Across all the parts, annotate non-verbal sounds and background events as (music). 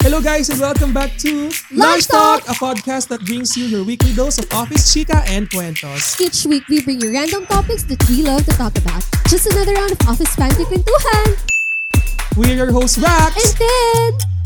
Hello guys and welcome back to Lunch Talk! a podcast that brings you your weekly dose of office chica and cuentos. Each week, we bring you random topics that we love to talk about. Just another round of Office Panty Kwentuhan. We're your hosts, Rax. And then,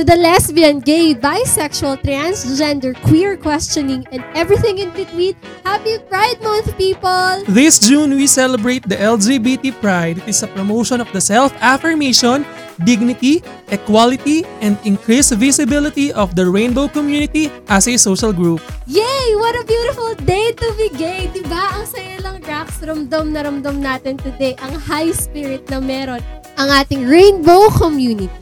to the lesbian, gay, bisexual, transgender, queer questioning, and everything in between, happy Pride Month, people! This June, we celebrate the LGBT Pride. It is a promotion of the self-affirmation, dignity, equality, and increased visibility of the rainbow community as a social group. Yay! What a beautiful day to be gay! Diba? Ang saya lang, Rax. Ramdam na ramdam natin today ang high spirit na meron ang ating rainbow community.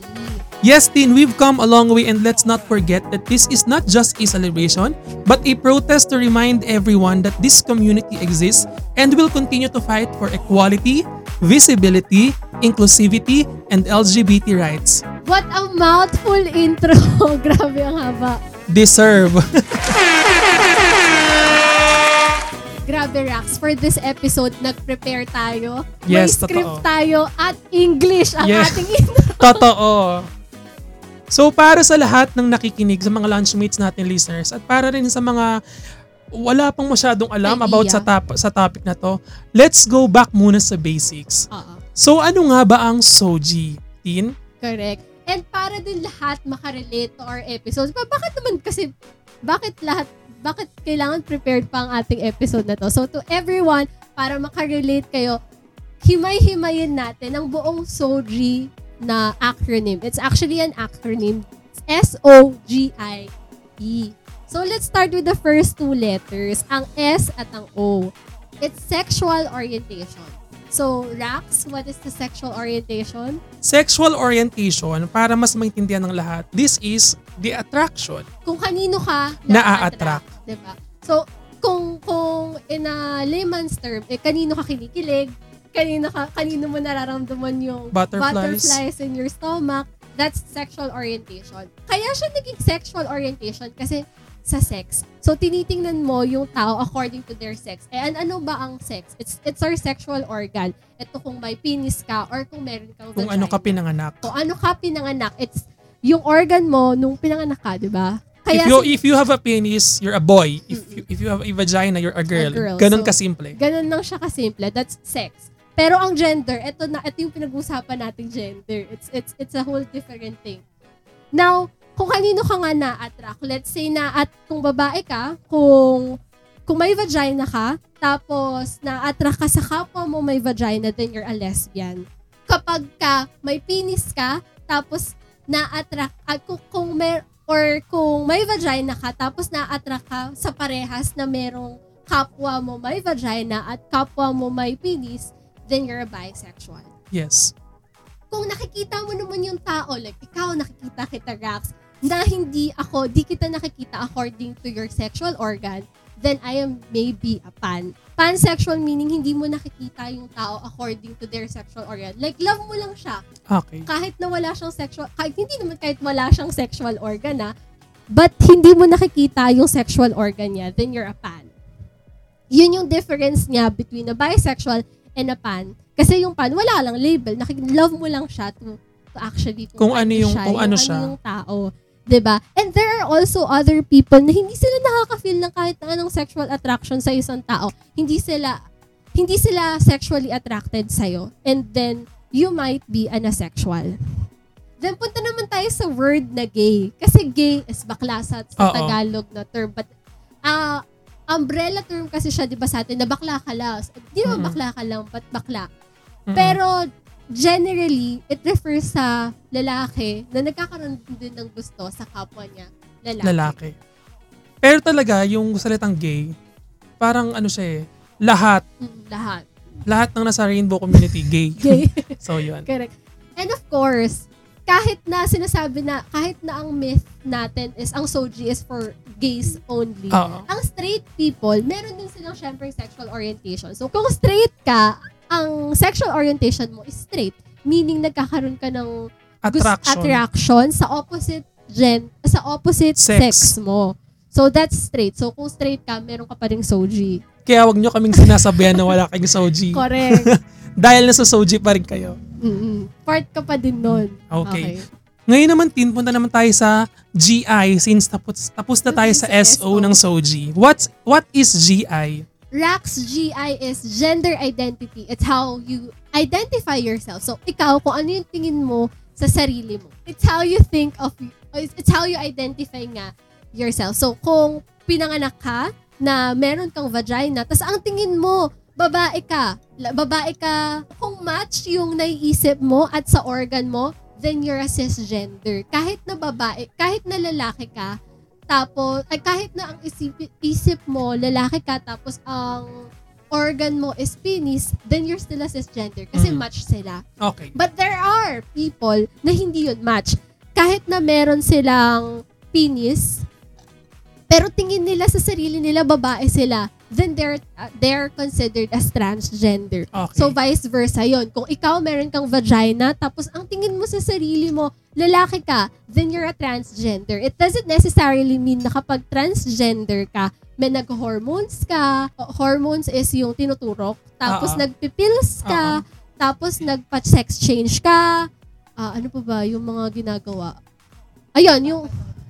Yes, Tin, we've come a long way and let's not forget that this is not just a celebration, but a protest to remind everyone that this community exists and will continue to fight for equality, visibility, inclusivity, and LGBT rights. What a mouthful intro! (laughs) Grabe ang haba. Deserve. (laughs) Grabe, Rax. For this episode, nag-prepare tayo. Yes, May totoo. script tayo at English ang Yes. ating intro. Totoo. So para sa lahat ng nakikinig sa mga lunchmates natin listeners at para rin sa mga wala pang masyadong alam Idea. about sa, top, sa topic na to, let's go back muna sa basics. Oo. So ano nga ba ang Soji? Tin? Correct. And para din lahat makarelate to our episodes, ba, bakit naman kasi, bakit lahat, bakit kailangan prepared pa ang ating episode na to? So to everyone, para makarelate kayo, himay-himayin natin ang buong SOGI na acronym. It's actually an acronym. S-O-G-I-E. So let's start with the first two letters, ang S at ang O. It's sexual orientation. So, Rax, what is the sexual orientation? Sexual orientation, para mas maintindihan ng lahat, this is the attraction. kung kanino ka Na-a-attract. Diba? So, kung, kung in a layman's term, eh, kanino ka kinikilig, kanino, ka, kanino mo nararamdaman yung Butterflies. butterflies in your stomach, that's sexual orientation. Kaya siya naging sexual orientation kasi sa sex. So, tinitingnan mo yung tao according to their sex. Eh, an- ano ba ang sex? It's it's our sexual organ. Ito kung may penis ka or kung meron kang Kung vagina. ano ka pinanganak. Kung ano ka pinanganak, it's yung organ mo nung pinanganak ka, di ba? If you, si- if you have a penis, you're a boy. If you, if you have a vagina, you're a girl. girl. Ganon So, kasimple. ganun lang siya kasimple. That's sex. Pero ang gender, ito na ito yung pinag-usapan nating gender. It's it's it's a whole different thing. Now, kung kanino ka nga na-attract, let's say na at kung babae ka, kung kung may vagina ka, tapos na-attract ka sa kapwa mo may vagina, then you're a lesbian. Kapag ka may penis ka, tapos na-attract, at kung, kung may, or kung may vagina ka, tapos na-attract ka sa parehas na merong kapwa mo may vagina at kapwa mo may penis, then you're a bisexual Yes. kung nakikita mo naman yung tao, like ikaw nakikita kita, Rax, na hindi ako, di kita nakikita according to your sexual organ, then I am maybe a pan. Pansexual meaning hindi mo nakikita yung tao according to their sexual organ. Like, love mo lang siya. Okay. Kahit na wala siyang sexual, kahit hindi naman kahit wala siyang sexual organ na, but hindi mo nakikita yung sexual organ niya, then you're a pan. Yun yung difference niya between a bisexual and a pan. Kasi yung pan, wala lang label. Nakik-love mo lang siya to, to actually Kung ano yung- siya, kung ano siya. yung tao. 'Di ba? And there are also other people na hindi sila nakaka-feel ng kahit na anong sexual attraction sa isang tao. Hindi sila hindi sila sexually attracted sa And then you might be an asexual. Then punta naman tayo sa word na gay. Kasi gay is bakla sa, sa. Tagalog na term. But ah umbrella term kasi siya 'di ba sa atin na bakla ka lang. Di ba bakla ka lang, but bakla. Pero generally, it refers sa lalaki na nagkakaroon din ng gusto sa kapwa niya lalaki. lalaki. Pero talaga, yung salitang gay, parang ano siya eh, lahat, Mm, lahat. lahat ng nasa rainbow community, gay. Gay. (laughs) so, yun. Correct. And of course, kahit na sinasabi na, kahit na ang myth natin is, ang soji is for gays only. Oo. Ang straight people, meron din silang syempre sexual orientation. So, kung straight ka, ang sexual orientation mo is straight. Meaning, nagkakaroon ka ng Attraction. attraction sa opposite gen, sa opposite Sex. sex, mo. So, that's straight. So, kung straight ka, meron ka pa rin soji. Kaya wag nyo kaming sinasabihan na wala kayong Soji. Correct. (laughs) Dahil nasa Soji pa rin kayo. Mm-mm. Part ka pa din nun. Okay. Ngayon naman, Tin, punta naman tayo sa GI since tapos, tapos na tayo sa Sa SO SO. ng Soji. What's, what is GI? RACS GI is gender identity. It's how you identify yourself. So, ikaw, kung ano yung tingin mo sa sarili mo. It's how you think of, it's how you identify nga yourself. So, kung pinanganak ka na meron kang vagina, tas ang tingin mo, babae ka, babae ka, kung match yung naiisip mo at sa organ mo, then you're a cisgender. Kahit na babae, kahit na lalaki ka, tapos, ay kahit na ang isip, isip mo, lalaki ka, tapos ang organ mo is penis, then you're still a cisgender. Kasi Mm. match sila. Okay. But there are people na hindi yun match. Kahit na meron silang penis, pero tingin nila sa sarili nila babae sila, then they're uh, they're considered as transgender. Okay. So vice versa yon. Kung ikaw meron kang vagina, tapos ang tingin mo sa sarili mo, lalaki ka, then you're a transgender. It doesn't necessarily mean na kapag transgender ka, may nag-hormones ka. Hormones is yung tinuturok. Tapos Oo. nagpipills ka. Tapos nagpa-sex change ka. Ah, ano pa ba yung mga ginagawa? Ayun, yung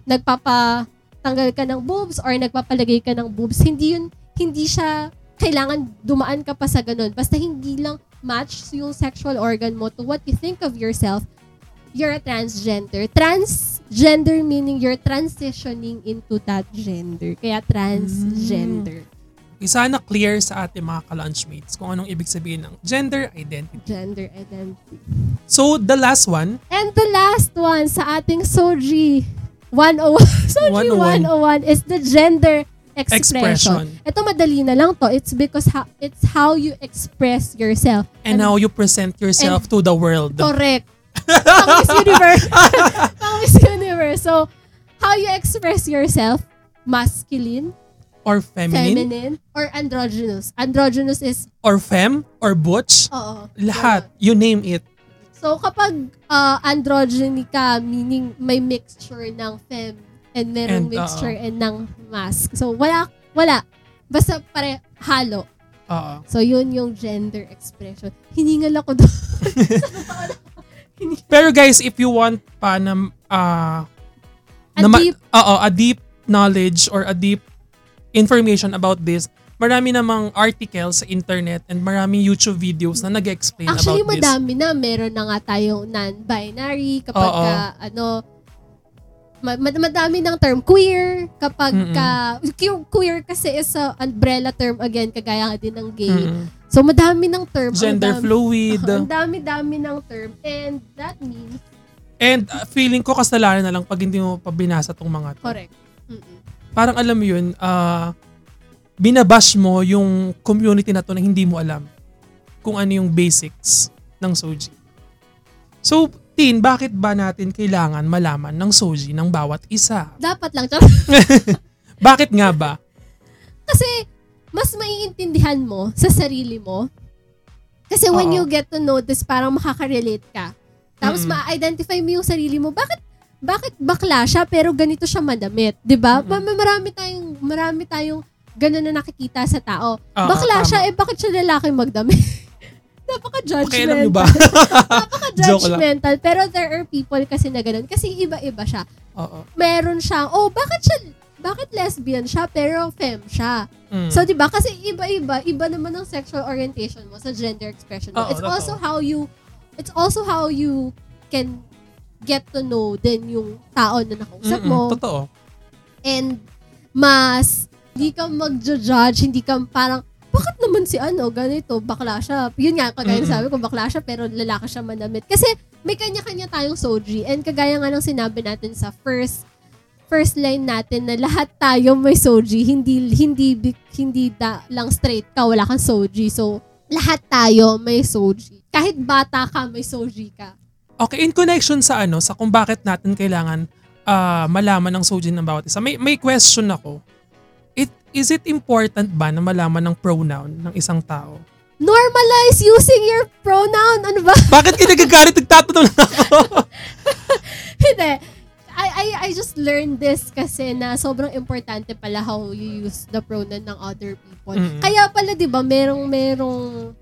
nagpapatanggal ka ng boobs or nagpapalagay ka ng boobs. Hindi yun, hindi siya kailangan dumaan ka pa sa ganun. Basta hindi lang match yung sexual organ mo to what you think of yourself, you're a transgender. Transgender meaning you're transitioning into that gender. Kaya transgender. Sana clear sa ating mga ka-lunchmates kung anong ibig sabihin ng gender identity. Gender identity. So, the last one, And the last one sa ating Soji 101, (laughs) Soji 101. 101 is the gender expression. Expression. Ito madali na lang to. It's because how, it's how you express yourself. and how you present yourself to the world. Correct. (laughs) Pang Miss Universe. (laughs) Pang Miss Universe. So, how you express yourself, masculine, Or feminine, feminine, or androgynous. Androgynous is, or fem, or butch. oo. Lahat. You name it. So, kapag uh, androgyny ka, meaning may mixture ng fem and And, merong mixture and ng mask. So, wala, wala. Basta pare, halo. Oo. So, yun yung gender expression. Hiningal ako doon. (laughs) Pero guys, if you want pa na ah, A na ma- deep- Oo, a deep knowledge or a deep information about this, marami namang articles sa internet and maraming YouTube videos na nag-explain Actually, about this. madami na. Meron na nga tayong non-binary kapag ka, ano, ma- ma- madami ng term. Queer, kapag Mm-mm. ka, queer kasi is a umbrella term again, kagaya din ng gay. Mm. So, madami ng term. Gender dami- fluid. (laughs) Ang dami-dami ng term. And that means, And uh, feeling ko kasalanan na lang pag hindi mo pa binasa tong mga to. correct. Mm-mm. Parang alam mo yun, ah, binabash mo yung community na to na hindi mo alam kung ano yung basics ng Soji. So, Tin, bakit ba natin kailangan malaman ng Soji ng bawat isa? Dapat lang. (laughs) Bakit nga ba? Kasi, mas maiintindihan mo sa sarili mo. Kasi when Oo. you get to know this, parang makaka-relate ka. Tapos Mm-mm. ma-identify mo yung sarili mo. Bakit bakit bakla siya pero ganito siya madamit, 'di ba? Ma- Marami tayong marami tayong ganun na nakikita sa tao. Oo, bakla tama. siya eh bakit siya lalaki magdamit? (laughs) Napaka-judgmental. Nyo ba? (laughs) Napaka-judgmental. Pero there are people kasi na ganun. Kasi iba-iba siya. Oo. Meron siyang, oh, bakit siya, bakit lesbian siya pero femme siya? Mm. So, di ba? Kasi iba-iba, iba naman ang sexual orientation mo sa gender expression mo. Oo, it's also how you, it's also how you can get to know din yung tao na nakausap Mm-mm, mo. Totoo. And mas, hindi ka mag-judge, hindi ka parang, bakit naman si ano, ganito, bakla siya. Yun nga, kagaya Mm-mm. sabi ko, bakla siya, pero lalaki siya manamit. Kasi may kanya-kanya tayong soji. And kagaya nga ng sinabi natin sa first first line natin na lahat tayo may soji. Hindi, hindi, hindi da, lang straight ka, wala kang soji. So, lahat tayo may soji. Kahit bata ka, may soji ka. Okay, in connection sa ano, sa kung bakit natin kailangan ah, malaman ng Soji ng bawat isa, may, may question ako. Is it important ba na malaman ng pronoun ng isang tao? Normalize using your pronoun. Ano ba? (laughs) Bakit ka nagagalit? Nagtatanong lang ako. (laughs) Hindi. I, I I, just learned this kasi na sobrang importante pala how you use the pronoun ng other people. Mm-mm. Kaya pala, di ba, merong, merong,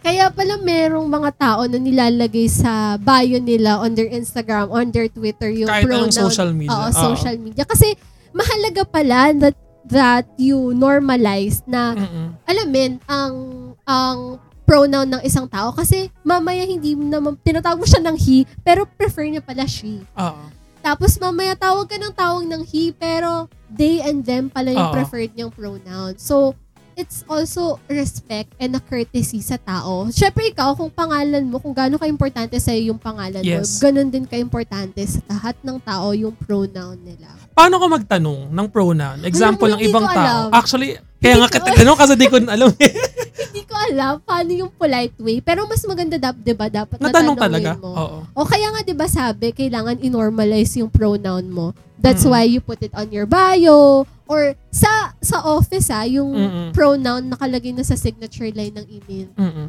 kaya pala merong mga tao na nilalagay sa bio nila on their Instagram, on their Twitter, yung Kahit pronoun. social media. Oo, Oo. social media. Kasi mahalaga pala that, that you normalize na Mm-mm. alamin ang ang pronoun ng isang tao kasi mamaya hindi mo naman tinatawag mo siya ng he pero prefer niya pala she. Oo. Tapos mamaya tawag ka ng tawag ng he pero they and them pala yung Oo. preferred niyang pronoun. So it's also respect and a courtesy sa tao. Syempre ikaw, kung pangalan mo, kung gaano ka-importante sa'yo yung pangalan Yes. mo, ganun din ka-importante sa lahat ng tao yung pronoun nila. Paano ka magtanong ng pronoun? Example Alam ng ibang tao. alam. Actually, kaya Hindi nga ko kita tanong kasi di ko alam. (laughs) Hindi ko alam paano yung polite way, pero mas maganda dap, 'di ba? Dapat Natanong talaga? mo. Oo. O kaya nga 'di ba sabi, kailangan i-normalize yung pronoun mo. That's Mm. why you put it on your bio or sa sa office ah, yung Mm-mm. pronoun nakalagay na sa signature line ng email. Mm-mm.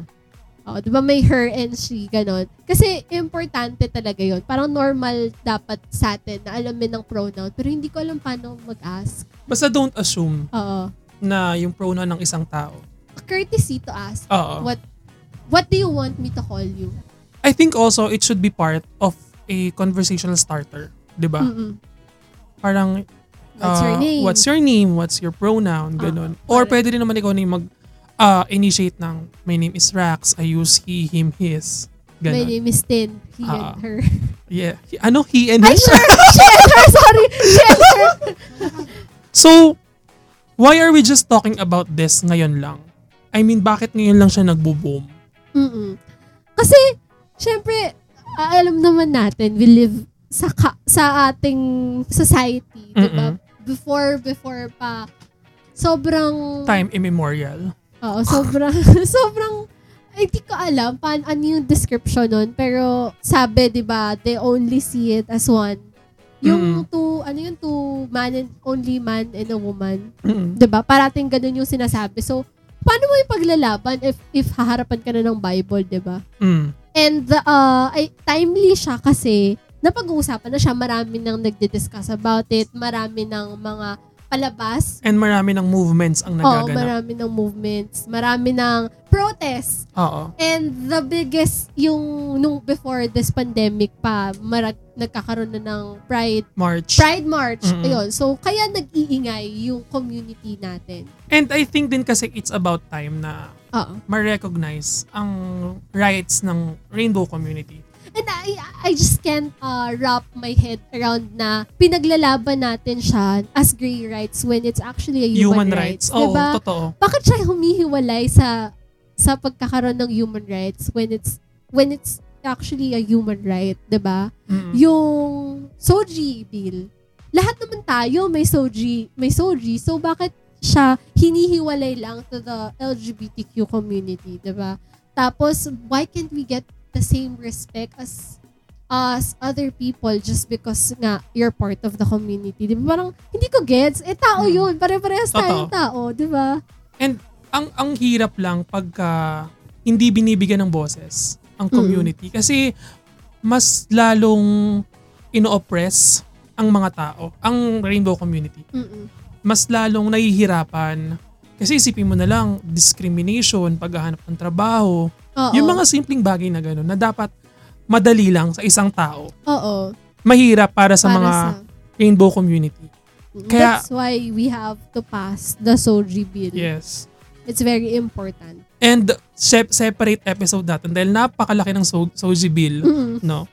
O, 'di ba may her and she ganon. Kasi importante talaga 'yon. Parang normal dapat sa atin na alamin ng pronoun, pero hindi ko alam paano mag-ask. Basta don't assume Oo. na yung pronoun ng isang tao. A courtesy to ask, Oo. what what do you want me to call you? I think also it should be part of a conversational starter. 'Di ba? Mm-mm. Parang What's your ah, name? What's your name? What's your pronoun? Ah, Ganun. Or correct. pwede rin naman ikaw na yung mag ah, initiate ng my name is Rax. I use he, him, his. My Ganun. name is Tin. He Ah. and her. (laughs) Yeah. He- Ano? He and Ay, his? sure! She and her! Sorry! She and her! (laughs) So, why are we just talking about this ngayon lang? I mean, bakit ngayon lang siya nagbo-boom? Mm-mm. Kasi, syempre, ah, alam naman natin, we live sa ka- sa ating society, di ba? Before, before pa, sobrang, Time immemorial. Oo, sobrang, (laughs) sobrang, ay, di ko alam paano ano yung description nun, pero sabi, di ba, they only see it as one. Yung Mm. two, ano yung two man and only man and a woman. Mm. 'di ba? Parating ganun yung sinasabi. So, paano mo ipaglalaban if if haharapan ka na ng Bible, 'di ba? Mm. And uh, ay timely siya kasi napag-uusapan na siya, marami nang nagdi-discuss about it, marami ng mga palabas. And marami ng movements ang Oo, nagaganap. marami ng movements, marami ng protests. Oo. And the biggest, yung nung before this pandemic pa, marag, nagkakaroon na ng Pride, March. Pride March. Mm-mm. Ayun. So, kaya nag-iingay yung community natin. And I think din kasi it's about time na Oo. ma-recognize ang rights ng rainbow community. And I, I just can't uh, wrap my head around na pinaglalaban natin siya as gay rights when it's actually a human, Human, rights. rights. Oo, diba? totoo. Bakit siya humihiwalay sa sa pagkakaroon ng human rights when it's when it's actually a human right, 'di ba? Mm. Yung Soji bill. Lahat naman tayo may Soji, may Soji. So bakit siya hinihiwalay lang to the LGBTQ community, 'di ba? Tapos why can't we get the same respect as as other people just because nga you're part of the community. Di ba? Parang hindi ko gets. Eh, tao Hmm. yun. Pare-parehas tayong tao. Di ba? And ang ang hirap lang pagka hindi binibigyan ng boses ang community kasi mas lalong ino-oppress ang mga tao, ang rainbow community. Mm-mm. Mas lalong nahihirapan kasi isipin mo na lang discrimination, paghahanap ng trabaho, Oo. yung mga simpleng bagay na gano'n na dapat madali lang sa isang tao. Oo. Mahirap para sa Para mga sa- rainbow community. Kaya- That's why we have to pass the Soji bill. Yes. It's very important. And sep- separate episode natin dahil napakalaki ng so- Soji bill. Mm. No?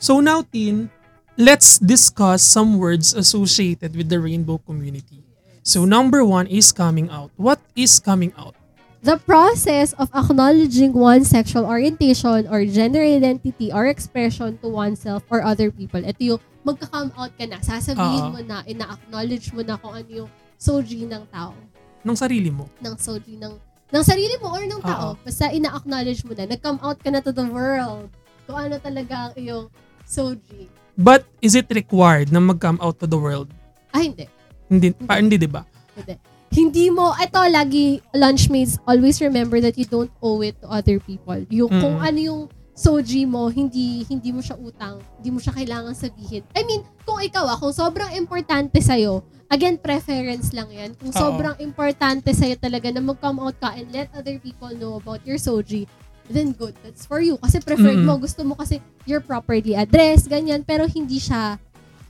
So now, Tin, let's discuss some words associated with the rainbow community. So number one is coming out. What is coming out? The process of acknowledging one's sexual orientation or gender identity or expression to oneself or other people. Ito yung magka-come out ka na. Sasabihin Oo. mo na, ina-acknowledge mo na kung ano yung soji ng tao. Ng sarili mo. Ng soji ng ng sarili mo or ng tao. Oo. Basta ina-acknowledge mo na. Nag-come out ka na to the world. Kung ano talaga ang iyong soji. But is it required na mag-come out to the world? Ah, hindi. Hindi, pa, hindi, di ba? Hindi. Hindi mo, ito lagi, lunchmates, always remember that you don't owe it to other people. Yung, Mm. Kung ano yung soji mo, hindi hindi mo siya utang, hindi mo siya kailangan sabihin. I mean, kung ikaw ah, kung sobrang importante sa'yo, again, preference lang yan. Kung sobrang importante sa'yo talaga na mag-come out ka and let other people know about your soji, then good. That's for you. Kasi preferred Mm-mm. mo, gusto mo kasi your properly address, ganyan, pero hindi siya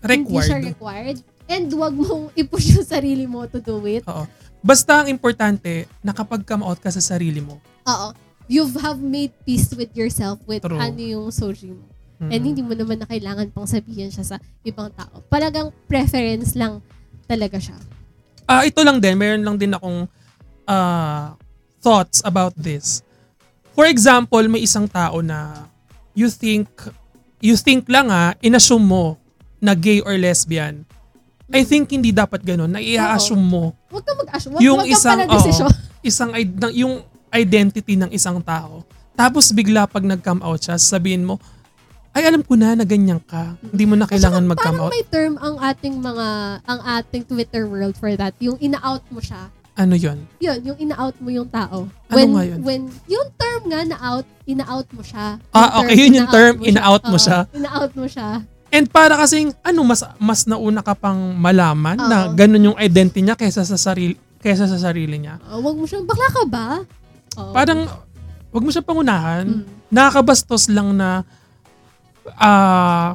hindi siya Required. And wag mong (laughs) i-push yung sarili mo to do it. Oo. Basta ang importante, nakapag-come out ka sa sarili mo. Oo. You have made peace with yourself with True. ano yung soji mo. Mm. And hindi mo naman na kailangan pang sabihin siya sa ibang tao. Palagang preference lang talaga siya. Ah, ito lang din, mayroon lang din akong ah, thoughts about this. For example, may isang tao na you think you think lang ah, inassume mo na gay or lesbian. I think hindi dapat ganun. Na i-assume mo Huwag kang mag-assume. Huwag, yung huwag isang pala desisyon. oo, isang na- yung identity ng isang tao. Tapos bigla pag nag-come out siya, sabihin mo, ay alam ko na na ganyan ka. Hindi mo na kailangan mag-come parang out. may term ang ating mga, ang ating Twitter world for that. Yung ina-out mo siya. Ano 'yon? Yun, yung ina-out mo yung tao. Ano when, nga yun? When, yung term nga na-out, ina-out mo siya. Ah, okay, yun yung term, ina-out mo Oo, siya. Ina-out mo siya. And para kasing ano mas mas nauna ka pang malaman na Oo. ganun yung identity niya kaysa sa sarili kaysa sa sarili niya. Uh, wag mo siyang, bakla ka ba? Oo. Parang wag mo siya pangunahan. Mm. Nakakabastos lang na ah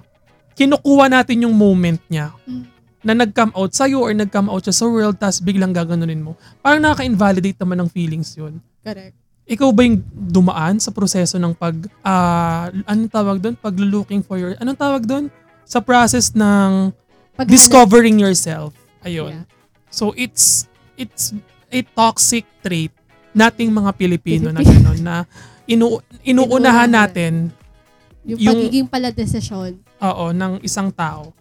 kinukuha natin yung moment niya Mm. na nag-come out sa'yo or nag-come out siya sa world tapos biglang gaganunin mo. Parang nakaka-invalidate naman ng feelings yun. Correct. Ikaw ba yung dumaan sa proseso ng pag, ah anong tawag doon? Pag looking for your, anong tawag doon? Sa process ng Paghanap- discovering yourself. Ayun. Yeah. So it's it's a toxic trait nating mga Pilipino na gano'n na inu, inuunahan natin Yung, yung- pagiging pala desisyon. oo, ng isang tao.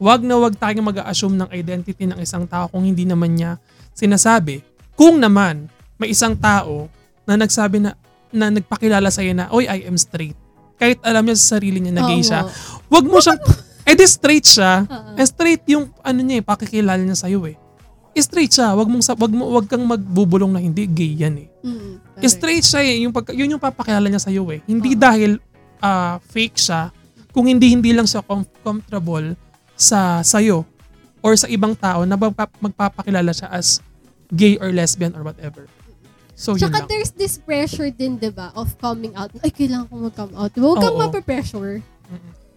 Wag na wag tayong mag-assume ng identity ng isang tao kung hindi naman niya sinasabi. Kung naman may isang tao na nagsabi na na nagpakilala sa na, "Oy, I am straight." Kahit alam niya sa sarili niya na gay siya, wag mo siyang eh di straight siya. Oo. Eh straight yung ano niya eh, pakikilala niya sa iyo eh. Straight siya, wag mong wag mo wag kang magbubulong na hindi gay yan eh. Mm, correct. Straight siya eh, yung pagka, yun yung papakilala niya sa iyo eh. Hindi Oo. dahil ah, fake siya, kung hindi hindi lang siya com- comfortable sa sayo or sa ibang tao na magpa- magpapakilala siya as gay or lesbian or whatever. So yun Tsaka lang. there's this pressure din, di ba, of coming out. Ay, kailangan ko mag-come out. Huwag kang Oo. mape-pressure.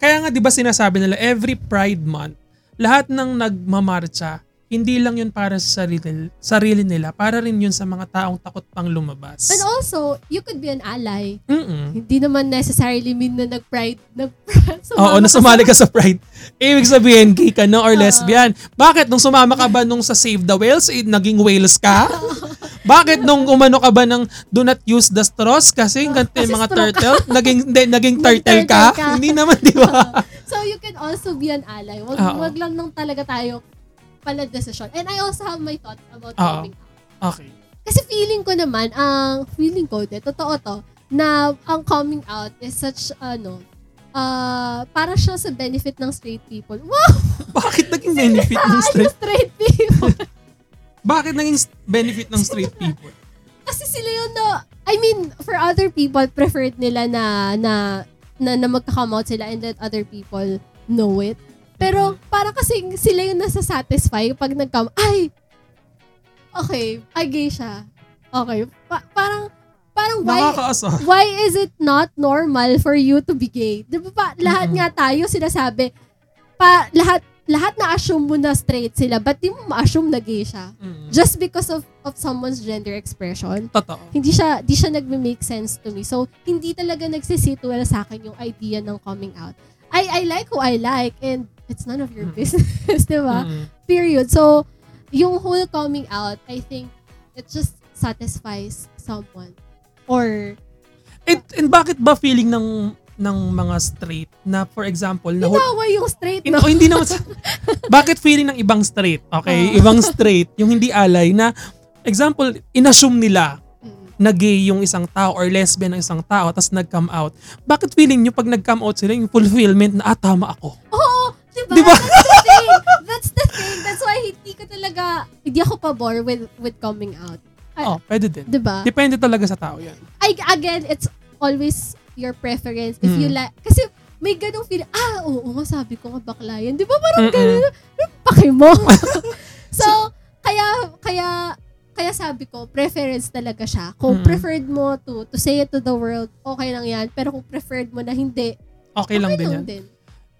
Kaya nga 'di ba sinasabi nila every Pride month, lahat ng nagmamarcha, hindi lang 'yun para sa sarili, sarili nila, para rin 'yun sa mga taong takot pang lumabas. And also, you could be an ally. Mm-mm. Hindi naman necessarily mean na nag-pride. nag (laughs) Oo, na sumali ka sa Pride. Ibig sabihin, gay ka no or Oo. lesbian. Bakit nung sumama ka ba nung sa Save the Whales, eh, naging whales ka? (laughs) Bakit nung umano ka ba ng do not use the straws kasi ganito yung mga turtle, naging hindi, naging turtle ka? ka. (laughs) Hindi naman, di ba? So, you can also be an ally. Wag, Oo. wag lang nang talaga tayo pala decision. And I also have my thoughts about Oo. coming out. Okay. Kasi feeling ko naman, ang feeling ko, de, totoo to, na ang coming out is such, ano, uh, para siya sa benefit ng straight people. (laughs) Wow! Bakit naging benefit ng straight? straight people? (laughs) Bakit naging benefit ng straight (laughs) people? Kasi sila yun na, I mean, for other people, preferred nila na, na, na, na magka-come out sila and let other people know it. Pero, para kasi sila yung nasa-satisfy pag nag-come, ay, okay, ay gay siya. Okay. Pa- parang, parang why, Nakakaasa. why is it not normal for you to be gay? Di ba pa, lahat Mm-mm. nga tayo sinasabi, pa, lahat, lahat na-assume mo na straight sila, but di mo ma-assume na gay siya? Mm. Just because of, of someone's gender expression. Totoo. Hindi siya, di siya nagme-make sense to me. So, hindi talaga nagsisit well sa akin yung idea ng coming out. I, I like who I like and it's none of your Mm. business, (laughs) di ba? Mm. Period. So, yung whole coming out, I think it just satisfies someone. Or, And, and bakit ba feeling ng ng mga straight na for example na inaway yung straight, In, no? o hindi naman sa, (laughs) bakit feeling ng ibang straight okay Oo. ibang straight yung hindi alay na example inassume nila Mm. na gay yung isang tao or lesbian ang isang tao tapos nag-come out bakit feeling nyo pag nag-come out sila yung fulfillment na ah tama ako Oo, di ba? Di ba? That's the thing. That's the thing. That's why hindi ko talaga, hindi ako pabor with, with coming out. Oh pwede din Di ba? depende talaga sa tao yan I, again, it's always your preference, if you Mm. like, kasi may ganong feeling, ah, oo nga, sabi ko nga bakla yan. Di ba parang Mm-mm. ganun? Pake mo? (laughs) (laughs) so, kaya, kaya, kaya sabi ko, preference talaga siya. Kung Mm. preferred mo to, to say it to the world, okay lang yan. Pero kung preferred mo na hindi, Okay lang din yan. din.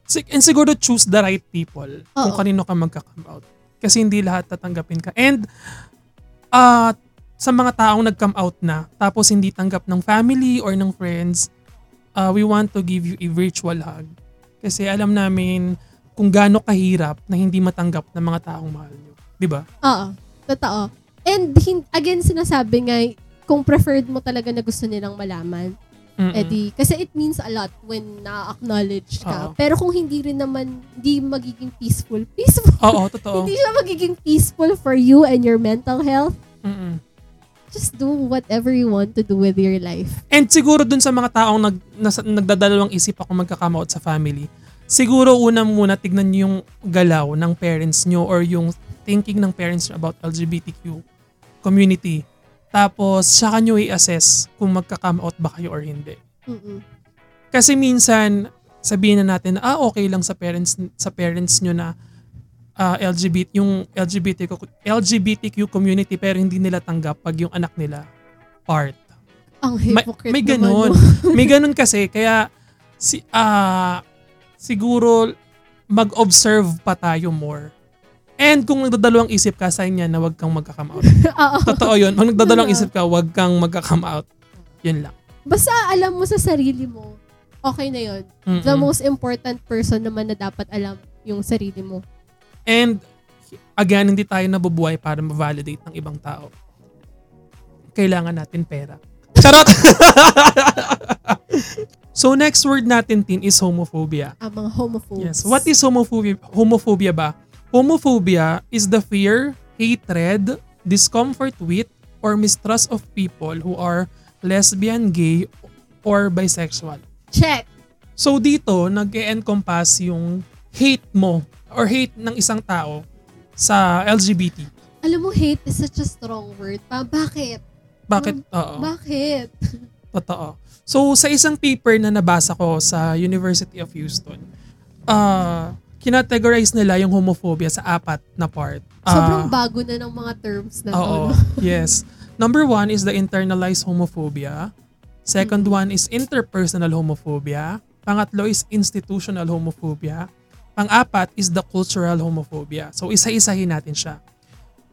Sig- And siguro choose the right people kung Oo. kanino ka magka-come out. Kasi hindi lahat tatanggapin ka. And uh, sa mga taong nag-come out na tapos hindi tanggap ng family or ng friends, uh, we want to give you a virtual hug. Kasi alam namin kung gaano kahirap na hindi matanggap ng mga taong mahal nyo. Di ba? Oo, totoo. And again, sinasabi nga, kung preferred mo talaga na gusto nilang malaman, Mm-mm. edi, kasi it means a lot when na-acknowledge ka. Oo. Pero kung hindi rin naman, hindi magiging peaceful, peaceful, Oo, totoo. (laughs) hindi siya magiging peaceful for you and your mental health, Mm-mm. Just do whatever you want to do with your life. And siguro dun sa mga taong nag, nasa, nagdadalawang isip ako magka-come out sa family, siguro una muna tignan niyo yung galaw ng parents nyo or yung thinking ng parents about LGBTQ community. Tapos, saka nyo i-assess kung magka-come out ba kayo or hindi. Mm-mm. Kasi minsan, sabihin na natin, ah, okay lang sa parents sa parents nyo na ah, LGBT, yung LGBTQ, LGBTQ community pero hindi nila tanggap pag yung anak nila part. Ang May, hypocrite may naman, ganun. (laughs) may ganun kasi. Kaya, si, ah, siguro, mag-observe pa tayo more. And kung nagdadalawang isip ka, sign yan na wag kang magka-come out. (laughs) Oo. Totoo yun. Kung nagdadalawang isip ka, wag kang magka-come out. Yun lang. Basta alam mo sa sarili mo, okay na yun. Mm-mm. The most important person naman na dapat alam yung sarili mo. And, again, hindi tayo nabubuhay para ma-validate ng ibang tao. Kailangan natin pera. Charot! (laughs) so, next word natin, Tin, is homophobia. Ang mga homophobes. Yes. What is homophobia? Homophobia ba? Homophobia is the fear, hatred, discomfort with, or mistrust of people who are lesbian, gay, or bisexual. Check. So dito, nag-encompass yung hate mo or hate ng isang tao sa LGBT. Alam mo, hate is such a strong word. Pa, bakit? Bakit? Oo. Bakit? (laughs) Totoo. So, sa isang paper na nabasa ko sa University of Houston, uh, kinategorize nila yung homophobia sa apat na part. Ah, Sobrang bago na ng mga terms na to. Oo. no? (laughs) yes. Number one is the internalized homophobia. Second one is interpersonal homophobia. Pangatlo is institutional homophobia. Pang-apat is the cultural homophobia. So, isa-isahin natin siya.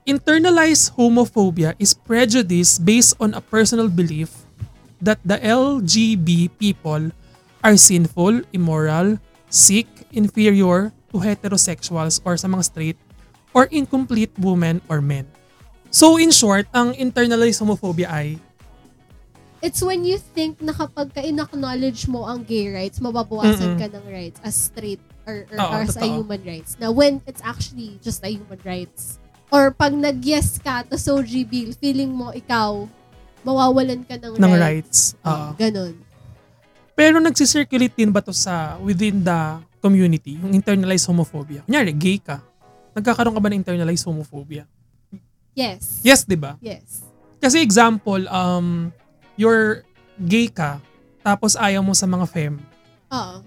Internalized homophobia is prejudice based on a personal belief that the LGB people are sinful, immoral, sick, inferior to heterosexuals or sa mga straight, or incomplete women or men. So in short, ang internalized homophobia ay It's when you think na kapag ka in-acknowledge mo ang gay rights, mababawasan Mm-mm. ka ng rights as straight or, or as a totoo. human rights. Na when it's actually just a human rights. Or pag nag-yes ka to Soji Bill, feeling mo ikaw, mawawalan ka ng, ng rights. rights. Oo. Ganon. Pero nagsisirculate din ba to sa within the community, yung internalized homophobia? Kunyari, gay ka. Nagkakaroon ka ba ng internalized homophobia? Yes. Yes, di ba? Yes. Kasi example, um, you're gay ka, tapos ayaw mo sa mga fem. Oo.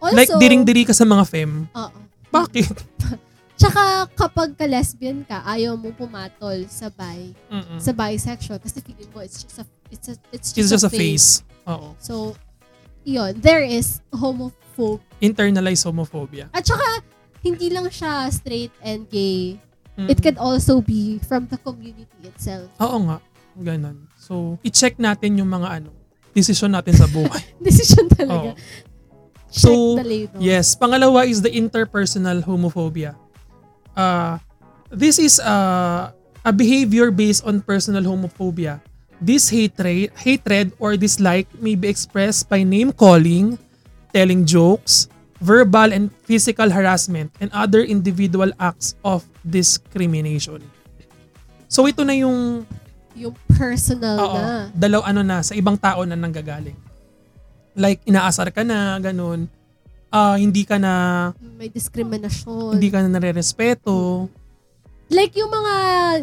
Also, like, diring-diri ka sa mga fem. Oo. Bakit? (laughs) Tsaka kapag ka lesbian ka, ayaw mo pumatol sa bi, Mm-mm. sa bisexual kasi feeling mo it's just a it's a it's just, It's just a phase. face. Oo. So, yun, there is homophobe. Internalized homophobia. At saka, hindi lang siya straight and gay. Mm-mm. It could also be from the community itself. Oo nga. Ganon. So, i-check natin yung mga ano, decision natin sa buhay. (laughs) Decision talaga. Oo. So. Yes. Pangalawa is the interpersonal homophobia. Uh, this is uh, a behavior based on personal homophobia. This hatred, hatred or dislike may be expressed by name calling, telling jokes, verbal and physical harassment, and other individual acts of discrimination. So ito na yung Yung personal Oo. na. Dalaw ano na sa ibang tao na nanggagaling. Like inaasar ka na, ganun. Ah, hindi ka na May discrimination. hindi ka na nare-respeto. Like yung mga,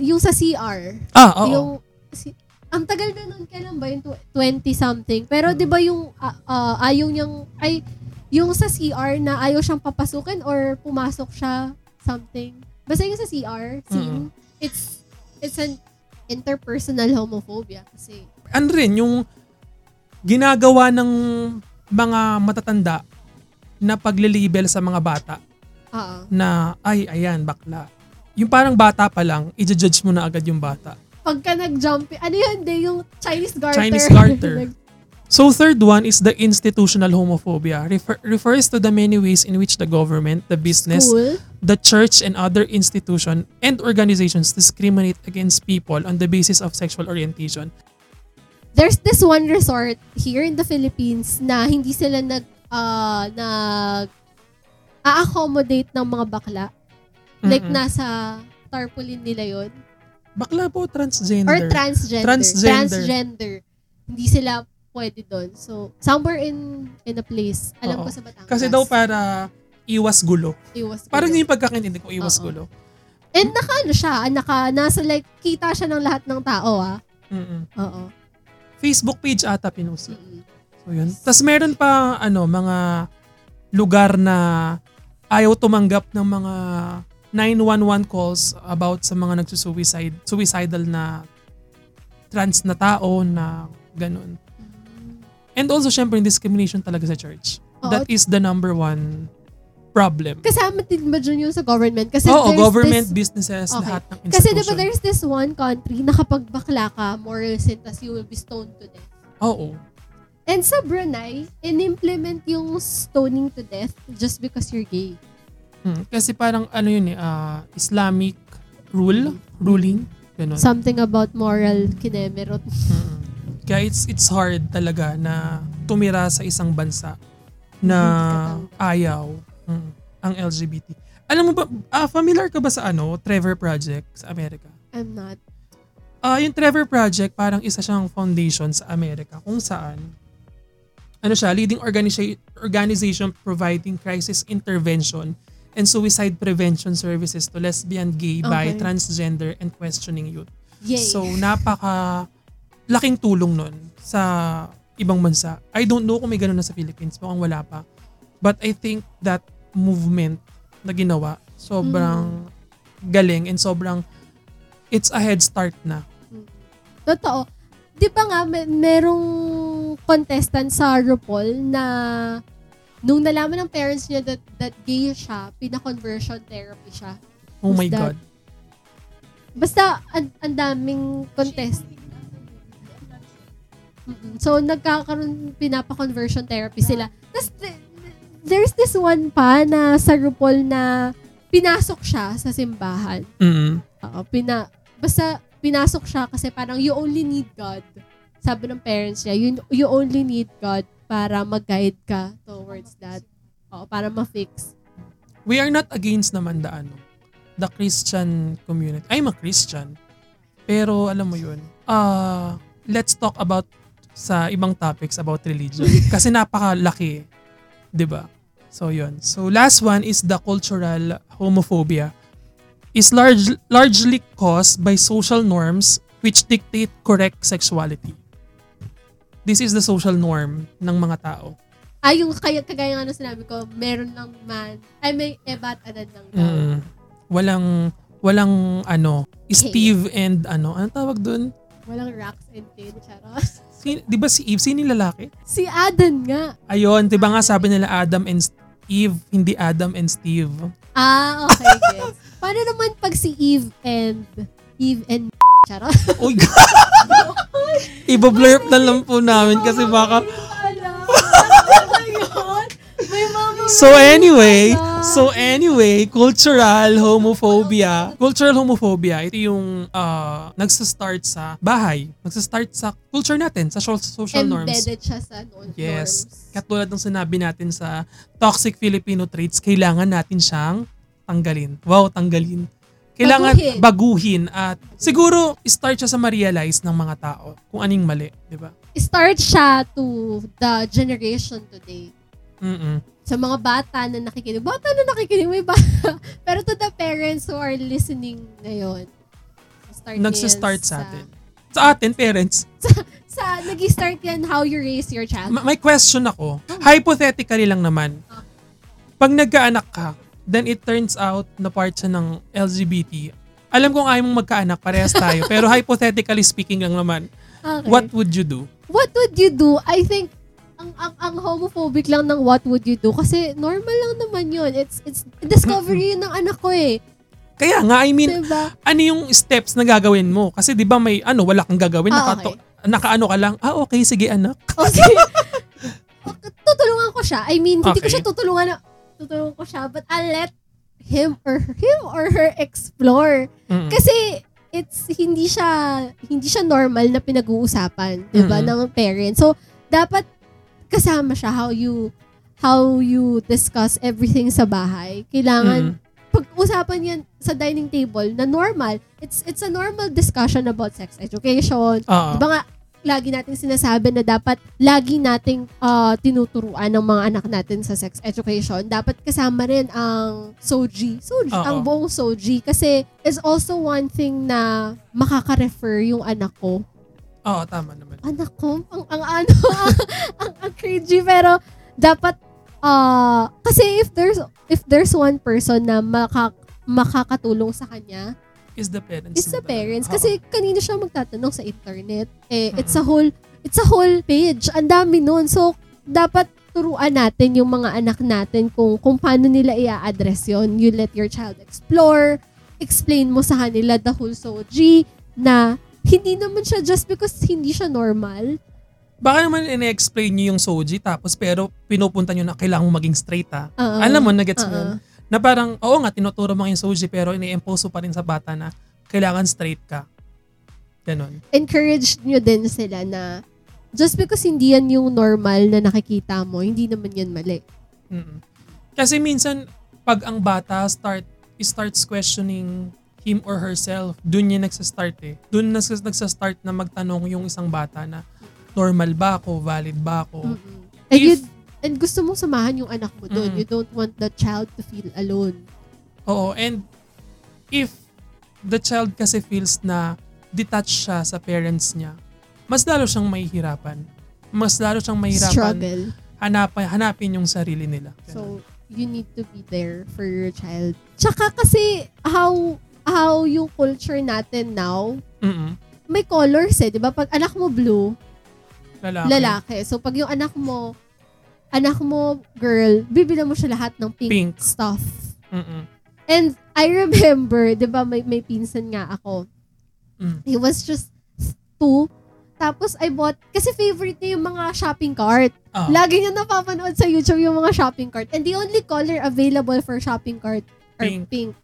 yung sa CR. Ah, oo. Yung, si, ang tagal na nun, kailan ba yung tw- 20-something? Pero di ba yung ah, ah, ayaw niyang, ay, yung sa CR na ayaw siyang papasukin or pumasok siya, something. Basta yung sa CR scene, it's, it's an interpersonal homophobia. Kasi, ano rin, yung ginagawa ng mga matatanda na paglilibel sa mga bata ah, na, ay, ayan, bakla. Yung parang bata pa lang, i-judge mo na agad yung bata. pagka nag-jump, ano yun, di, yung Chinese garter. Chinese garter. (laughs) So third one is the institutional homophobia. Refer- refers to the many ways in which the government, the business, School. the church, and other institution and organizations discriminate against people on the basis of sexual orientation. There's this one resort here in the Philippines na hindi sila nag ah, nag a-accommodate ng mga bakla. Like Mm-mm. nasa tarpaulin nila yon Bakla po, transgender. or transgender. Transgender. Transgender. Hindi sila pwede doon. So, somewhere in in a place. Alam Oo. ko sa Batangas. Kasi daw para iwas gulo. Iwas Parang gulo. yun yung pagkakaintindi ko, iwas Oo. gulo. And naka ano siya, naka, nasa like, kita siya ng lahat ng tao ah. Mm-mm. Oo. Facebook page ata. Mm-mm. So yun. Tapos meron pa ano, mga lugar na ayaw tumanggap ng mga 911 calls about sa mga nagsusuicide, suicidal na trans na tao na ganun. And also, syempre, discrimination talaga sa church. That is the number one problem. Kasama din ba dun yung sa government? Kasi Oo, government, this- businesses, Okay. lahat ng institution. Kasi diba there's this one country na kapag bakla ka, moral sin, tas you will be stoned to death. Oo. And sa Brunei, in-implement yung stoning to death just because you're gay. Hmm. Kasi parang ano yun eh, ah, Islamic rule, ruling, ganun. Something about moral kinemerot. Mm. Kaya it's it's hard talaga na tumira sa isang bansa na ka ayaw mm, ang LGBT. Alam mo ba, ah, familiar ka ba sa ano, Trevor Project sa Amerika? I'm not. Ah, yung Trevor Project parang isa siyang foundation sa Amerika kung saan ano siya, leading organiza- organization providing crisis intervention and suicide prevention services to lesbian, gay, bi, Okay. transgender, and questioning youth. Yay. So, napaka laking tulong nun sa ibang bansa. I don't know kung may ganun na sa Philippines. Mukhang wala pa. But I think that movement na ginawa, sobrang galing and sobrang it's a head start na. Totoo. Di ba nga, may, merong contestant sa RuPaul na nung nalaman ng parents niya that, that gay siya, pina-conversion therapy siya. Oh Who's my that? God. Basta, ang, daming contest. Mm-mm. So, nagkakaroon, pinapa-conversion therapy sila. Tapos, there's this one pa na sa RuPaul na pinasok siya sa simbahan. mm Oo, pina, basta pinasok siya kasi parang you only need God. Sabi ng parents niya, you, you only need God para mag-guide ka towards that. Oo, para ma-fix. We are not against naman the ano, the Christian community. I'm a Christian. Pero alam mo yun, uh, let's talk about sa ibang topics about religion. (laughs) Kasi napakalaki, 'di ba? So yun. So last one is the cultural homophobia is large, largely caused by social norms which dictate correct sexuality. This is the social norm ng mga tao. Ah, yung kaya, kagaya nga nung sinabi ko, meron lang man, ay may ebat anan lang daw. Mm. Walang walang ano, Steve and ano, anong tawag doon? Walang rocks and tin, charos. Si, 'Di ba si Eve sino yung lalaki? si Adan nga. Ayun, 'di ba nga sabi nila Adam and Eve, hindi Adam and Steve. Ah, okay, gets. (laughs) Paano naman pag si Eve and Eve and (laughs) charos? Uy, (laughs) Ibo-blurp na lang po namin kasi baka May mama So anyway, so anyway, cultural homophobia. Cultural homophobia, ito yung uh, nagsa-start sa bahay. Nagsa-start sa culture natin, sa so- social norms. embedded siya sa no- Yes. norms. Katulad ng sinabi natin sa toxic Filipino traits, kailangan natin siyang tanggalin. Wow, tanggalin. Kailangan Baguhin. baguhin, at siguro start siya sa ma-realize ng mga tao kung aning mali, di ba? Start siya to the generation today. Mm-mm. Sa mga bata na nakikinig. Bata na nakikinig, may bata. (laughs) Pero to the parents who are listening ngayon. Start Nagsa-start yan sa atin. Sa atin, parents, (laughs) Sa, nag-start yan how you raise your child. ma- may question ako. Hypothetically lang naman. Pag nagkaanak ka, then it turns out na part siya ng LGBT. Alam kong ayaw mong magkaanak, parehas tayo. pero (laughs) hypothetically speaking lang naman, Okay. what would you do? what would you do? I think ang, ang ang homophobic lang ng what would you do kasi normal lang naman yun. It's it's discovery yun ng anak ko eh. Kaya nga, I mean, Diba? ano yung steps na gagawin mo? Kasi di ba may ano, wala kang gagawin, Ah, nakato, nakaano ka lang, ah okay, sige anak. (laughs) Okay. tutulungan ko siya. I mean, hindi ko Okay. siya tutulungan na tutulungan ko siya but I'll let him or him or her explore. Mm. Kasi it's hindi siya hindi siya normal na pinag-uusapan, 'di ba, Mm-mm. ng parents. So dapat kasama siya how you how you discuss everything sa bahay. Kailangan Mm. pag-usapan yan sa dining table na normal. It's it's a normal discussion about sex education. Oo. Di ba nga, lagi nating sinasabi na dapat lagi nating ah, tinuturuan ng mga anak natin sa sex education. Dapat kasama rin ang SOGI. SOGI, Oo. ang buong SOGI. Kasi is also one thing na makaka-refer yung anak ko. Oo, tama naman. Anak ko? Ang, ang ano, (laughs) ang, ang, cringy. Pero dapat, ah, kasi if there's, if there's one person na maka, makakatulong sa kanya, Is the parents. It's the parents. Oo. Kasi kanino siya magtatanong sa internet. Eh, it's a whole, it's a whole page. Ang dami nun. So, dapat turuan natin yung mga anak natin kung, kung paano nila i-address yon You let your child explore. Explain mo sa kanila the whole soji na hindi naman siya just because hindi siya normal. Baka naman ine-explain niyo yung soji tapos pero pinupunta niyo na kailangan mo maging straight ha. Oo. Alam mo, nagets mo Oo. yun? Na parang, oo nga, tinuturo mo yung soji pero ini-impose pa rin sa bata na kailangan straight ka. Ganon. Encourage nyo din sila na just because hindi yan yung normal na nakikita mo, hindi naman yan mali. Mm-mm. Kasi minsan, pag ang bata start starts questioning him or herself, dun niya nagsastart eh. Dun nas- nagsastart na magtanong yung isang bata na normal ba ako, valid ba ako. Mm-mm. And, If- you- and gusto mong samahan yung anak mo doon. Mm. You don't want the child to feel alone. Oo, and if the child kasi feels na detached siya sa parents niya, mas lalo siyang mahihirapan. Mas lalo siyang mahihirapan Struggle. hanapin, hanapin yung sarili nila. So, you need to be there for your child. Tsaka kasi, how how yung culture natin now, Mm-mm. may colors eh. Di ba? Pag anak mo blue, Lalaki. lalaki. So, pag yung anak mo, anak mo girl, bibilan mo siya lahat ng pink, Pink. stuff. Mm-mm. And I remember, di ba, may, may pinsan nga ako. Mm. He was just two. Tapos I bought, kasi favorite niya yung mga shopping cart. Ah. Lagi niya napapanood sa YouTube yung mga shopping cart. And the only color available for shopping cart are Pink. pink.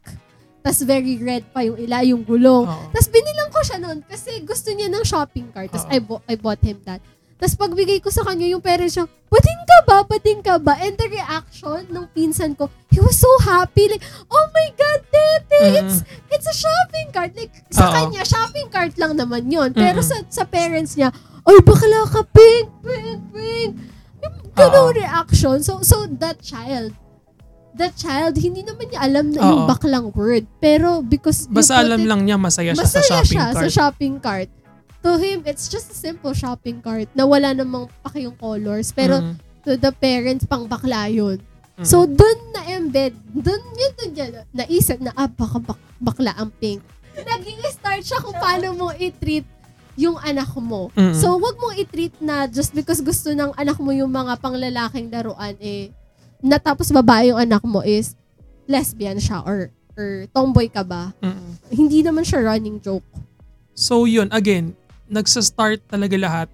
Tapos very red pa yung ila, yung gulong. Oo. Tapos binilang ko siya noon kasi gusto niya ng shopping cart. Tapos Oo. I, bo- I bought him that. Tapos pagbigay ko sa kanya, yung parents siya, bading ka ba? Bading ka ba? And the reaction ng pinsan ko, he was so happy. Like, oh my God, Tete, Mm. it's, it's a shopping cart. Like, sa Oo. kanya, shopping cart lang naman yon Pero Mm-mm. sa, sa parents niya, ay, bakla ka, pink, pink, pink. Oo. reaction. So, so that child, that child, hindi naman niya alam na yung baklang word. Pero because you Basta put alam it- lang niya masaya siya sa masaya shopping siya cart. sa shopping cart. To him, it's just a simple shopping cart na wala namang paki yung colors. Pero Mm. to the parents, pang bakla yun. Mm. So, dun na-embed, dun yun dun niya, naisip na, ah, baka bak- bakla ang pink. Naging start siya kung paano mo i-treat yung anak mo. Mm. So, wag mong i-treat na just because gusto ng anak mo yung mga panglalaking laruan, eh, natapos babae yung anak mo is lesbian siya or or tomboy ka ba? Mm. Hindi naman siya running joke. So yun, again, nagsa-start talaga lahat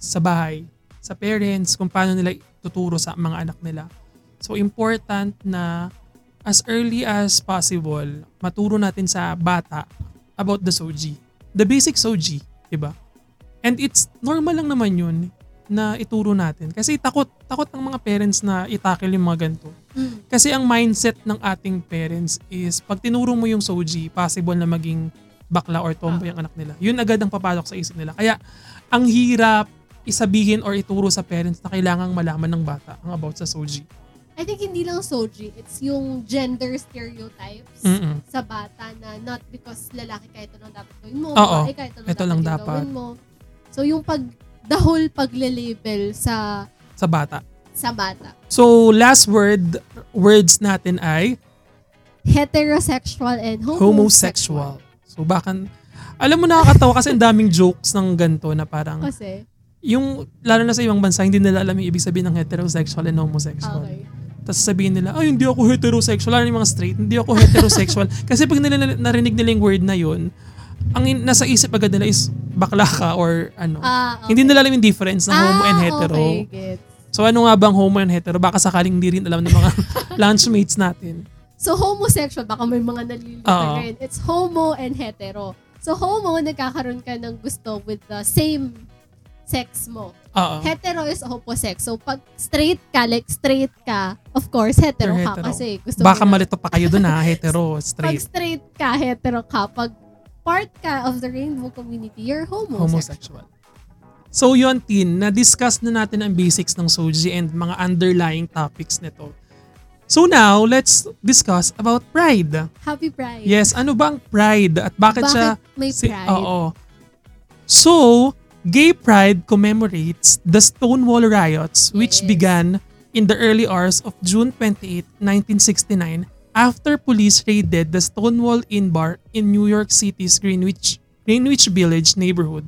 sa bahay, sa parents, kung paano nila tuturo sa mga anak nila. So important na as early as possible, maturo natin sa bata about the soji. The basic soji, di ba? And it's normal lang naman yun na ituro natin. Kasi takot, takot ang mga parents na itakil yung mga ganito. Kasi ang mindset ng ating parents is pag tinuro mo yung soji, possible na maging bakla or tomboy ang anak nila. Yun agad ang papalok sa isip nila. Kaya ang hirap isabihin or ituro sa parents na kailangang malaman ng bata ang about sa soji. I think hindi lang soji, it's yung gender stereotypes Mm-mm. sa bata na not because lalaki ka ito lang dapat gawin mo, Oo. babae ka ito lang Ito dapat lang dapat. gawin mo. So yung pag, the whole pagle-label sa Sa bata. sa bata. So, last word, words natin ay Heterosexual and homosexual. homosexual. So, baka, alam mo nakakatawa kasi ang daming jokes ng ganito na parang, Kasi, yung, lalo na sa ibang bansa, hindi nila alam yung ibig sabihin ng heterosexual and homosexual. okay. Tapos sabihin nila, ay, hindi ako heterosexual. Lalo yung mga straight, hindi ako heterosexual. (laughs) Kasi pag nila, narinig nila yung word na yun, ang in- nasa isip agad nila is bakla ka or ano. Ah, okay. Hindi nila alam yung difference ng homo and Ah, hetero. Okay, gets. So ano nga bang homo and hetero? Baka sakaling hindi rin alam ng mga (laughs) lunchmates natin. So, homosexual, baka may mga nalilito Oo. rin. It's homo and hetero. So, homo, nagkakaroon ka ng gusto with the same sex mo. Oo. Hetero is opposite. So, pag straight ka, like straight ka, of course, hetero, You're ka hetero. kasi gusto Baka mo na- malito pa kayo dun ha, (laughs) hetero, Pag straight, straight ka, hetero ka. Pag part ka of the rainbow community, you're homosexual. homosexual. So yun, Tin, na-discuss na natin ang basics ng Soji and mga underlying topics nito. So now, let's discuss about pride. Happy Pride. Yes, ano bang pride at bakit, Bakit siya may si- pride? Oo. So, Gay Pride commemorates the Stonewall riots which Yes. began in the early hours of June 28, 1969 after police raided the Stonewall Inn bar in New York City's Greenwich Greenwich Village neighborhood.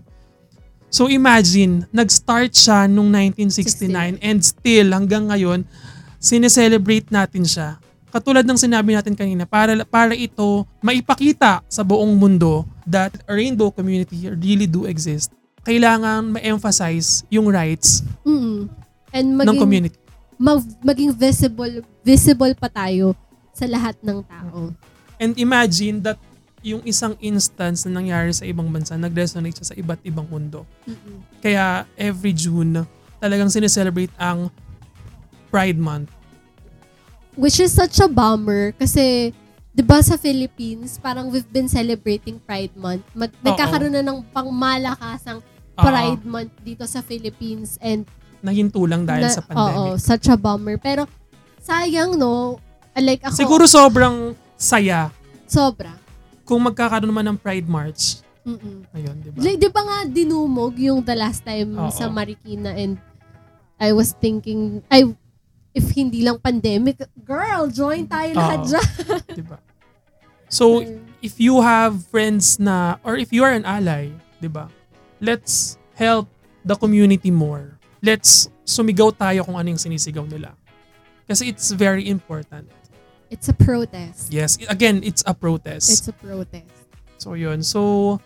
So imagine, nag-start siya nung 1969 and still hanggang ngayon sineselebrate natin siya. Katulad ng sinabi natin kanina, para para ito maipakita sa buong mundo that a rainbow community really do exist. Kailangan ma-emphasize yung rights Mm-mm. And ng maging, community. mag- maging visible visible pa tayo sa lahat ng tao. And imagine that yung isang instance na nangyari sa ibang bansa, nag-resonate siya sa iba't ibang mundo. Mm-mm. Kaya every June, talagang sineselebrate ang Pride Month. Which is such a bummer kasi 'di ba sa Philippines, parang we've been celebrating Pride Month. Mag- Oo. nagkakaroon na ng pangmalakasang Pride Month dito sa Philippines and nahinto lang dahil na- sa pandemic. Oo, such a bummer. Pero sayang no, like ako Siguro sobrang saya sobra. kung magkakaroon naman ng Pride March. Mm-mm. Ayun, di ba? Like, di ba nga dinumog yung the last time Oo. sa Marikina and I was thinking, ay, if hindi lang pandemic, girl, join tayo lahat dyan. (laughs) di ba? So, if you have friends na, or if you are an ally, di ba? Let's help the community more. Let's sumigaw tayo kung ano yung sinisigaw nila. Kasi it's very important. It's a protest. Yes, again, it's a protest. It's a protest. So yun. So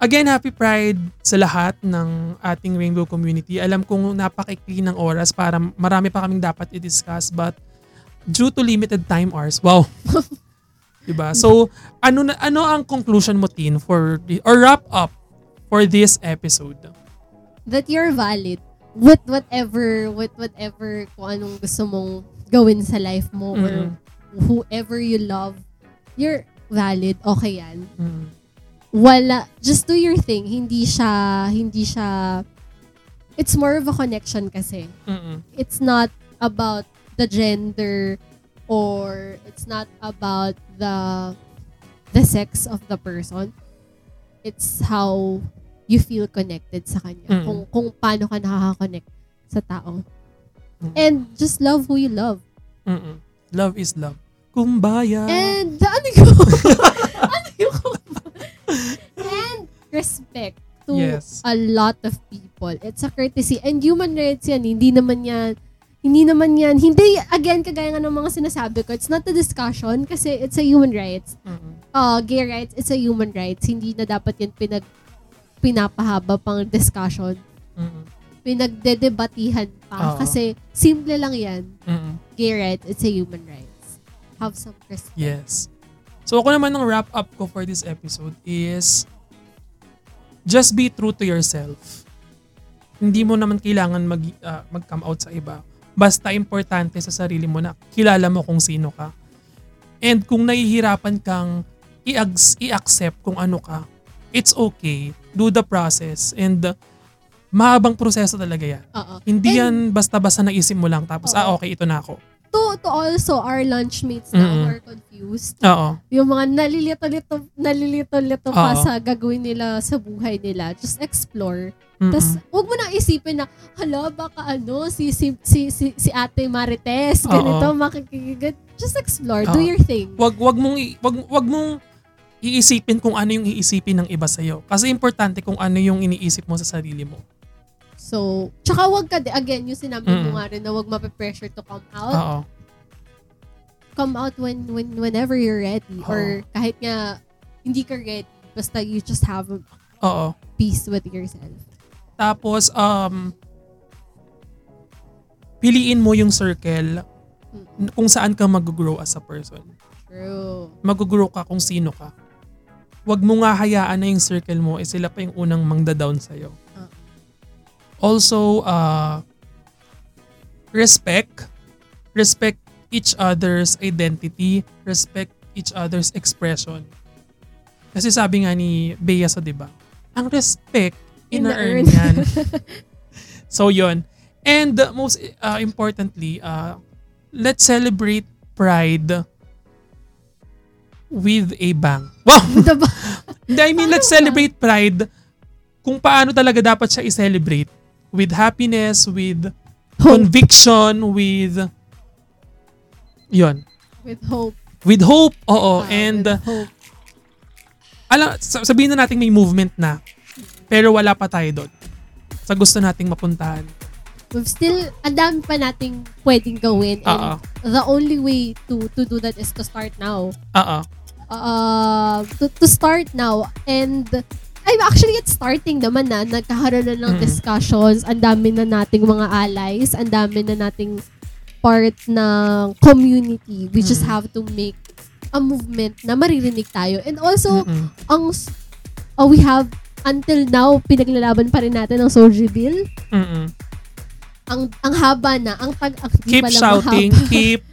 again, happy pride sa lahat ng ating rainbow community. Alam kong napakikli ng oras para marami pa kaming dapat i-discuss but due to limited time hours, wow. (laughs) 'Di ba? So ano na ano ang conclusion mo Tin for the, or wrap up for this episode? That you're valid with whatever, with whatever kung anong gusto mong gawin sa life mo or Mm. Whoever you love, you're valid. Okay yan. Mm. wala, just do your thing. Hindi siya, hindi siya, it's more of a connection kasi. Mm-mm. It's not about the gender or it's not about the the sex of the person. It's how you feel connected sa kanya. Mm. Kung, kung paano ka nakaka-connect sa tao. Mm. And just love who you love. Mm-mm. Love is love. Kumbaya. And, (laughs) ano yung, ano yung, and respect to Yes. a lot of people. It's a courtesy. And human rights yan, hindi naman yan, hindi naman yan, hindi, again, kagaya nga ng mga sinasabi ko, it's not a discussion kasi it's a human rights. Mm-mm. Uh, gay rights, it's a human rights. Hindi na dapat yan pinag, pinapahaba pang discussion. Mm-mm. Pinagdedebatihan pa. Oo. Kasi simple lang yan. Mm-mm. Gay rights, it's a human rights. Have some respect. Yes. So ako naman ang wrap up ko for this episode is just be true to yourself. Hindi mo naman kailangan mag, ah, mag-come out sa iba. Basta importante sa sarili mo na kilala mo kung sino ka. And kung nahihirapan kang i-accept kung ano ka, it's okay. Do the process. And uh, mahabang proseso talaga yan. Oo. Hindi And- yan basta-basta naisip mo lang tapos, Oo. ah okay, ito na ako. to, to also our lunchmates na Mm. who are confused. Oo. Yung mga nalilito-lito, nalilito-lito pa sa gagawin nila sa buhay nila. Just explore. Mm-mm. Tapos, huwag mo nang isipin na, hala, baka ano, si, si, si, si, si ate Marites, ganito, makikigigit. Just explore. Do Oo. your thing. wag wag mong wag wag mong iisipin kung ano yung iisipin ng iba sa Kasi importante kung ano yung iniisip mo sa sarili mo. So, tsaka wag ka, again, yung sinabi mo Mm. nga rin na wag mape-pressure to come out. Oo. Come out when, when whenever you're ready. Oo. Or kahit nga, hindi ka ready. Basta you just have Oo. peace with yourself. Tapos um piliin mo yung circle Mm. kung saan ka mag-grow as a person. True. Mag-grow ka kung sino ka. Huwag mo nga hayaan na yung circle mo eh sila pa yung unang mangda-down sa'yo. Also, uh, respect. Respect each other's identity. Respect each other's expression. Kasi sabi nga ni Bea sa diba, ang respect, ina-earn yan. (laughs) so, yon And uh, most uh, importantly, uh, let's celebrate pride with a bang. (laughs) Wow! I mean, let's celebrate pride kung paano talaga dapat siya i-celebrate. With happiness, with Hope. conviction, with... Yon. With hope. With hope, oo. Ah, and with hope. alam, sa- sabihin na natin may movement na. Pero wala pa tayo doon. Sa gusto nating mapuntahan. We've still, ang dami pa nating pwedeng gawin. Oo. And the only way to to do that is to start now. Oo. Uh, to, to start now. And, I'm actually it's starting naman na. Nagkakaroon na ng Mm. discussions. Ang dami na nating mga allies. Ang dami na nating part ng community. We just Mm. have to make a movement na maririnig tayo. And also, Mm-mm. ang uh, we have until now pinaglalaban pa rin natin ang Soji Bill. Mm-mm. Ang ang haba na, ang tag ang Keep shouting, mahaba. keep (laughs)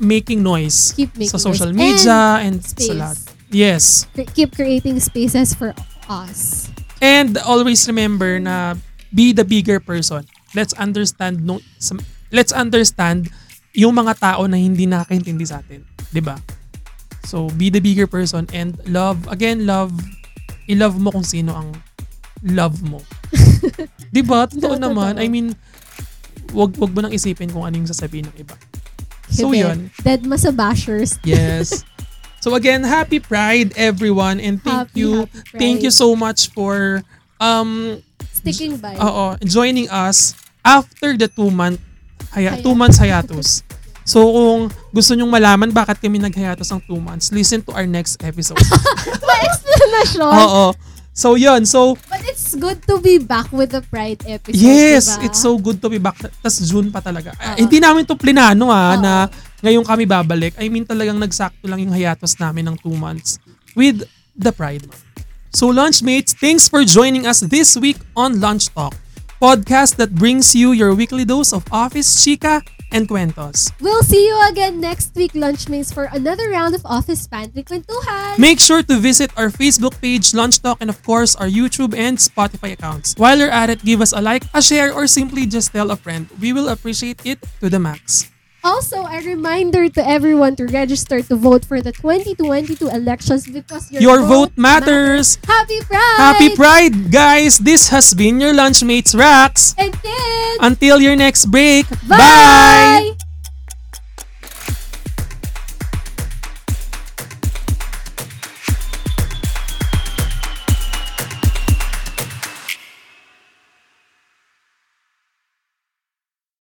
making noise keep making sa social noise. media and, space. sa lahat. Yes. Keep creating spaces for us. And always remember na be the bigger person. Let's understand no some- let's understand yung mga tao na hindi nakakaintindi sa atin, 'di ba? So be the bigger person and love again love i-love mo kung sino ang love mo. (laughs) 'Di ba? Totoo Totoo. naman. I mean, wag wag mo nang isipin kung ano yung sasabihin ng iba. So yun. Dead ma sa bashers. Yes. (laughs) So again, happy Pride everyone and thank Happy, you. happy Thank you so much for um Sticking by. oo, joining us after the two month haya, Hiatus. two months hiatus. So kung gusto nyong malaman bakit kami naghiatus ng two months, listen to our next episode. (laughs) May explanation. Oo. So yun, so But it's good to be back with the Pride episode. yes, diba? it's so good to be back. Tas June pa talaga. Oo. hindi namin to plinano ah, Oo. na ngayon kami babalik. I mean talagang nagsakto lang yung hiatus namin ng two months with the Pride Month. So Lunchmates, thanks for joining us this week on Lunch Talk, podcast that brings you your weekly dose of office chica and cuentos. We'll see you again next week, Lunchmates, for another round of Office Pantry Kwentuhan. Make sure to visit our Facebook page, Lunch Talk, and of course, our YouTube and Spotify accounts. While you're at it, give us a like, a share, or simply just tell a friend. We will appreciate it to the max. Also, a reminder to everyone to register to vote for the 2022 elections because your, Your vote matters. Happy Pride! Happy Pride, guys! This has been your Lunchmates Rax. And kids! Until your next break, Bye!